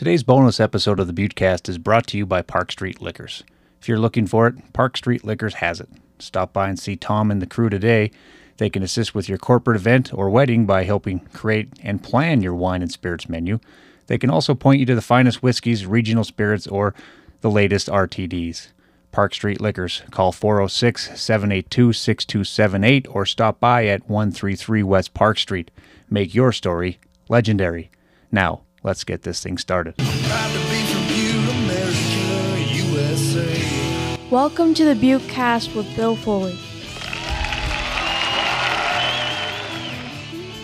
Today's bonus episode of the Buttecast is brought to you by Park Street Liquors. If you're looking for it, Park Street Liquors has it. Stop by and see Tom and the crew today. They can assist with your corporate event or wedding by helping create and plan your wine and spirits menu. They can also point you to the finest whiskeys, regional spirits, or the latest RTDs. Park Street Liquors. Call 406 782 6278 or stop by at 133 West Park Street. Make your story legendary. Now, let's get this thing started. Proud to be from Butte, America, USA. Welcome to the Butte Cast with Bill Foley.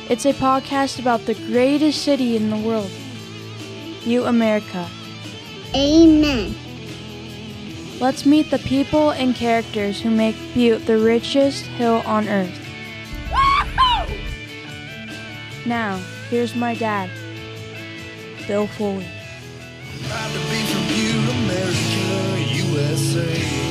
It's a podcast about the greatest city in the world, Butte, America. Amen. Let's meet the people and characters who make Butte the richest hill on earth. Now, here's my dad, Bill Foley. Proud to be from Butte, America, USA.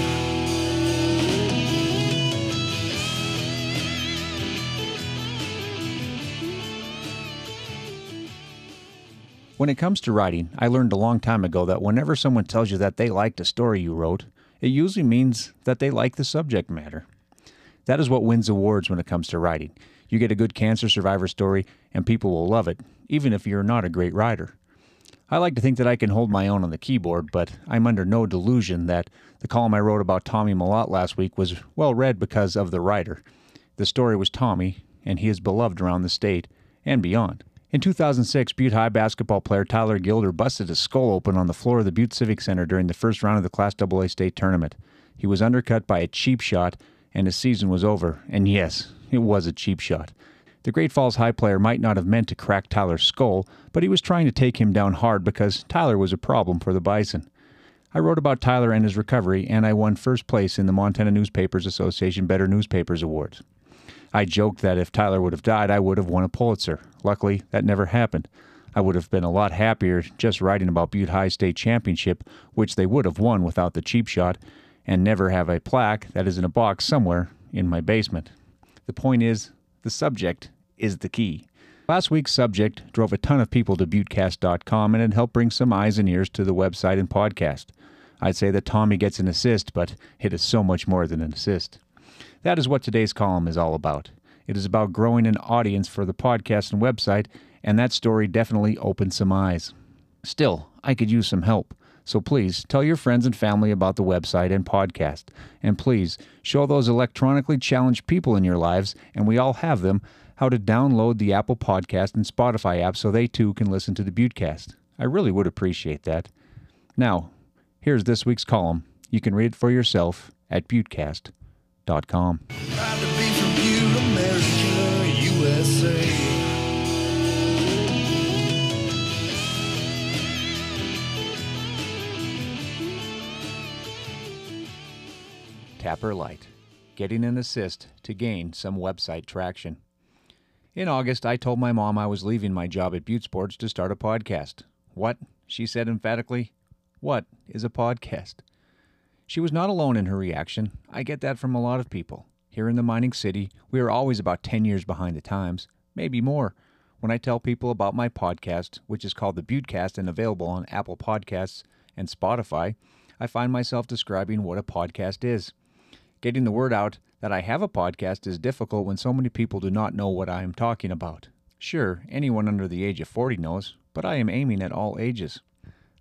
When it comes to writing, I learned a long time ago that whenever someone tells you that they liked a story you wrote, it usually means that they like the subject matter. That is what wins awards when it comes to writing. You get a good cancer survivor story, and people will love it, even if you're not a great writer. I like to think that I can hold my own on the keyboard, but I'm under no delusion that the column I wrote about Tommy Mellott last week was well read because of the writer. The story was Tommy, and he is beloved around the state and beyond. In 2006, Butte High basketball player Tyler Gilder busted his skull open on the floor of the Butte Civic Center during the first round of the Class AA state tournament. He was undercut by a cheap shot, and his season was over. And yes, it was a cheap shot. The Great Falls High player might not have meant to crack Tyler's skull, but he was trying to take him down hard because Tyler was a problem for the Bison. I wrote about Tyler and his recovery, and I won first place in the Montana Newspapers Association Better Newspapers Awards. I joked that if Tyler would have died, I would have won a Pulitzer. Luckily, that never happened. I would have been a lot happier just writing about Butte High State Championship, which they would have won without the cheap shot, and never have a plaque that is in a box somewhere in my basement. The point is, the subject is the key. Last week's subject drove a ton of people to buttecast.com and it helped bring some eyes and ears to the website and podcast. I'd say that Tommy gets an assist, but it is so much more than an assist. That is what today's column is all about. It is about growing an audience for the podcast and website, and that story definitely opened some eyes. Still, I could use some help. So please tell your friends and family about the website and podcast. And please show those electronically challenged people in your lives, and we all have them, how to download the Apple Podcast and Spotify app so they too can listen to the Buttecast. I really would appreciate that. Now, here's this week's column. You can read it for yourself at buttecast.com. Proud to be from Butte, America, USA. Tapper Light, getting an assist to gain some website traction. In August, I told my mom I was leaving my job at Butte Sports to start a podcast. What? She said emphatically. What is a podcast? She was not alone in her reaction. I get that from a lot of people. Here in the mining city, we are always about 10 years behind the times, maybe more. When I tell people about my podcast, which is called the Buttecast and available on Apple Podcasts and Spotify, I find myself describing what a podcast is. Getting the word out that I have a podcast is difficult when so many people do not know what I am talking about. Sure, anyone under the age of 40 knows, but I am aiming at all ages.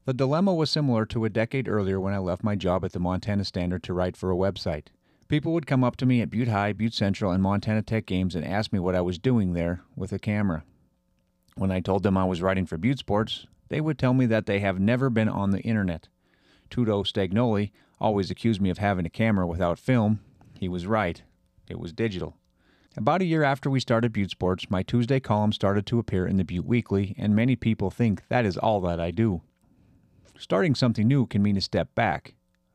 The dilemma was similar to a decade earlier when I left my job at the Montana Standard to write for a website. People would come up to me at Butte High, Butte Central, and Montana Tech games and ask me what I was doing there with a camera. When I told them I was writing for Butte Sports, they would tell me that they have never been on the internet. Tudo Stagnoli always accused me of having a camera without film. He was right. It was digital. About a year after we started Butte Sports, my Tuesday column started to appear in the Butte Weekly, and many people think that is all that I do. Starting something new can mean a step back,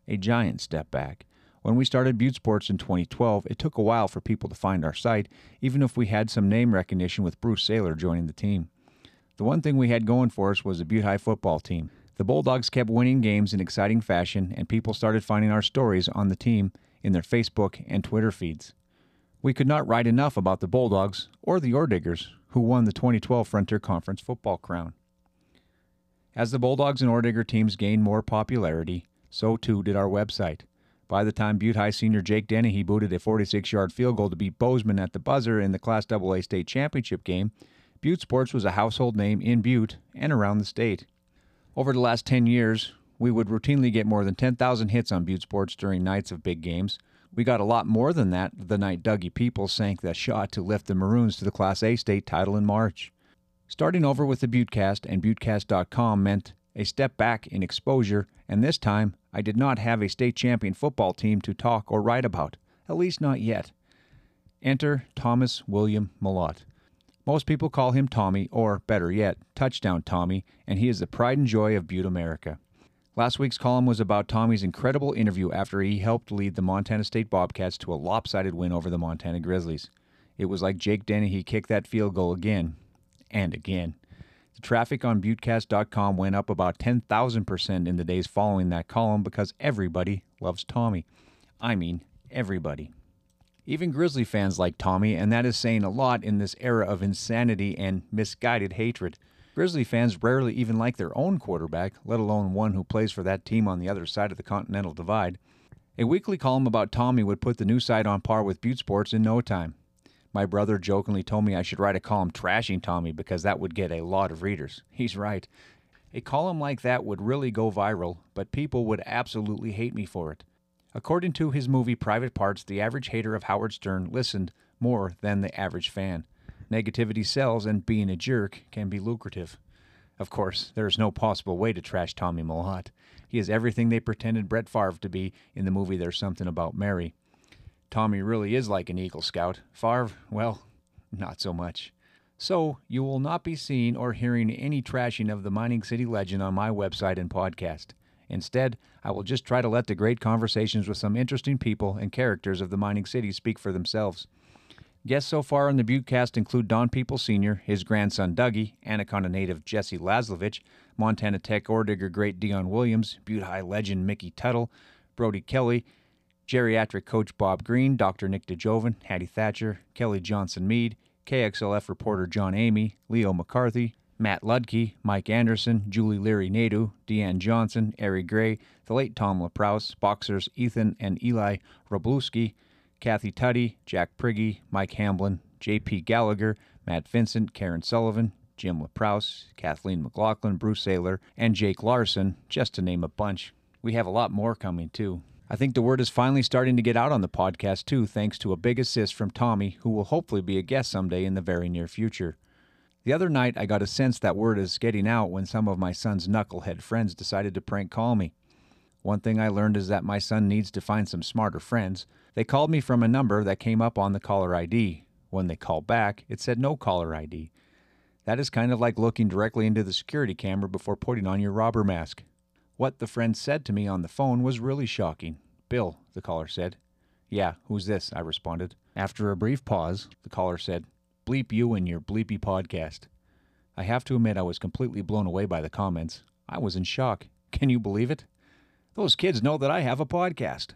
a giant step back. When we started Butte Sports in 2012, it took a while for people to find our site, even if we had some name recognition with Bruce Saylor joining the team. The one thing we had going for us was a Butte High football team. The Bulldogs kept winning games in exciting fashion, and people started finding our stories on the team in their Facebook and Twitter feeds. We could not write enough about the Bulldogs or the Orediggers, who won the 2012 Frontier Conference football crown. As the Bulldogs and Oredigger teams gained more popularity, so too did our website. By the time Butte High senior Jake Dennehy booted a 46 yard field goal to beat Bozeman at the buzzer in the Class AA state championship game, Butte Sports was a household name in Butte and around the state. Over the last 10 years, we would routinely get more than 10,000 hits on Butte Sports during nights of big games. We got a lot more than that the night Dougie Peoples sank the shot to lift the Maroons to the Class A state title in March. Starting over with the Buttecast and Buttecast.com meant a step back in exposure, and this time I did not have a state champion football team to talk or write about, at least not yet. Enter Thomas William Mellott. Most people call him Tommy, or better yet, Touchdown Tommy, and he is the pride and joy of Butte, America. Last week's column was about Tommy's incredible interview after he helped lead the Montana State Bobcats to a lopsided win over the Montana Grizzlies. It was like Jake Dennehy kicked that field goal again and again. The traffic on Buttecast.com went up about 10,000% in the days following that column because everybody loves Tommy. I mean, everybody. Even Grizzly fans like Tommy, and that is saying a lot in this era of insanity and misguided hatred. Grizzly fans rarely even like their own quarterback, let alone one who plays for that team on the other side of the Continental Divide. A weekly column about Tommy would put the new side on par with Butte Sports in no time. My brother jokingly told me I should write a column trashing Tommy because that would get a lot of readers. He's right. A column like that would really go viral, but people would absolutely hate me for it. According to his movie Private Parts, the average hater of Howard Stern listened more than the average fan. Negativity sells, and being a jerk can be lucrative. Of course, there is no possible way to trash Tommy Mellott. He is everything they pretended Brett Favre to be in the movie There's Something About Mary. Tommy really is like an Eagle Scout. Favre, well, not so much. So, you will not be seeing or hearing any trashing of the Mining City legend on my website and podcast. Instead, I will just try to let the great conversations with some interesting people and characters of the mining city speak for themselves. Guests so far on the Buttecast include Don Peoples Sr., his grandson Dougie, Anaconda native Jesse Laslovich, Montana Tech Oredigger great Dion Williams, Butte High legend Mickey Tuttle, Brody Kelly, geriatric coach Bob Green, Dr. Nick DeJoven, Hattie Thatcher, Kelly Johnson Mead, KXLF reporter John Emeigh, Leo McCarthy, Matt Ludke, Mike Anderson, Julie Leary Nadu, Deanne Johnson, Ari Gray, the late Tom LaProuse, boxers Ethan and Eli Robluski, Kathy Tutty, Jack Priggy, Mike Hamblin, J.P. Gallagher, Matt Vincent, Karen Sullivan, Jim LaProuse, Kathleen McLaughlin, Bruce Saylor, and Jake Larson, just to name a bunch. We have a lot more coming, too. I think the word is finally starting to get out on the podcast, too, thanks to a big assist from Tommy, who will hopefully be a guest someday in the very near future. The other night, I got a sense that word is getting out when some of my son's knucklehead friends decided to prank call me. One thing I learned is that my son needs to find some smarter friends. They called me from a number that came up on the caller ID. When they called back, it said no caller ID. That is kind of like looking directly into the security camera before putting on your robber mask. What the friend said to me on the phone was really shocking. Bill, the caller said. Yeah, who's this? I responded. After a brief pause, the caller said, Bleep you and your bleepy podcast. I have to admit I was completely blown away by the comments. I was in shock. Can you believe it? Those kids know that I have a podcast.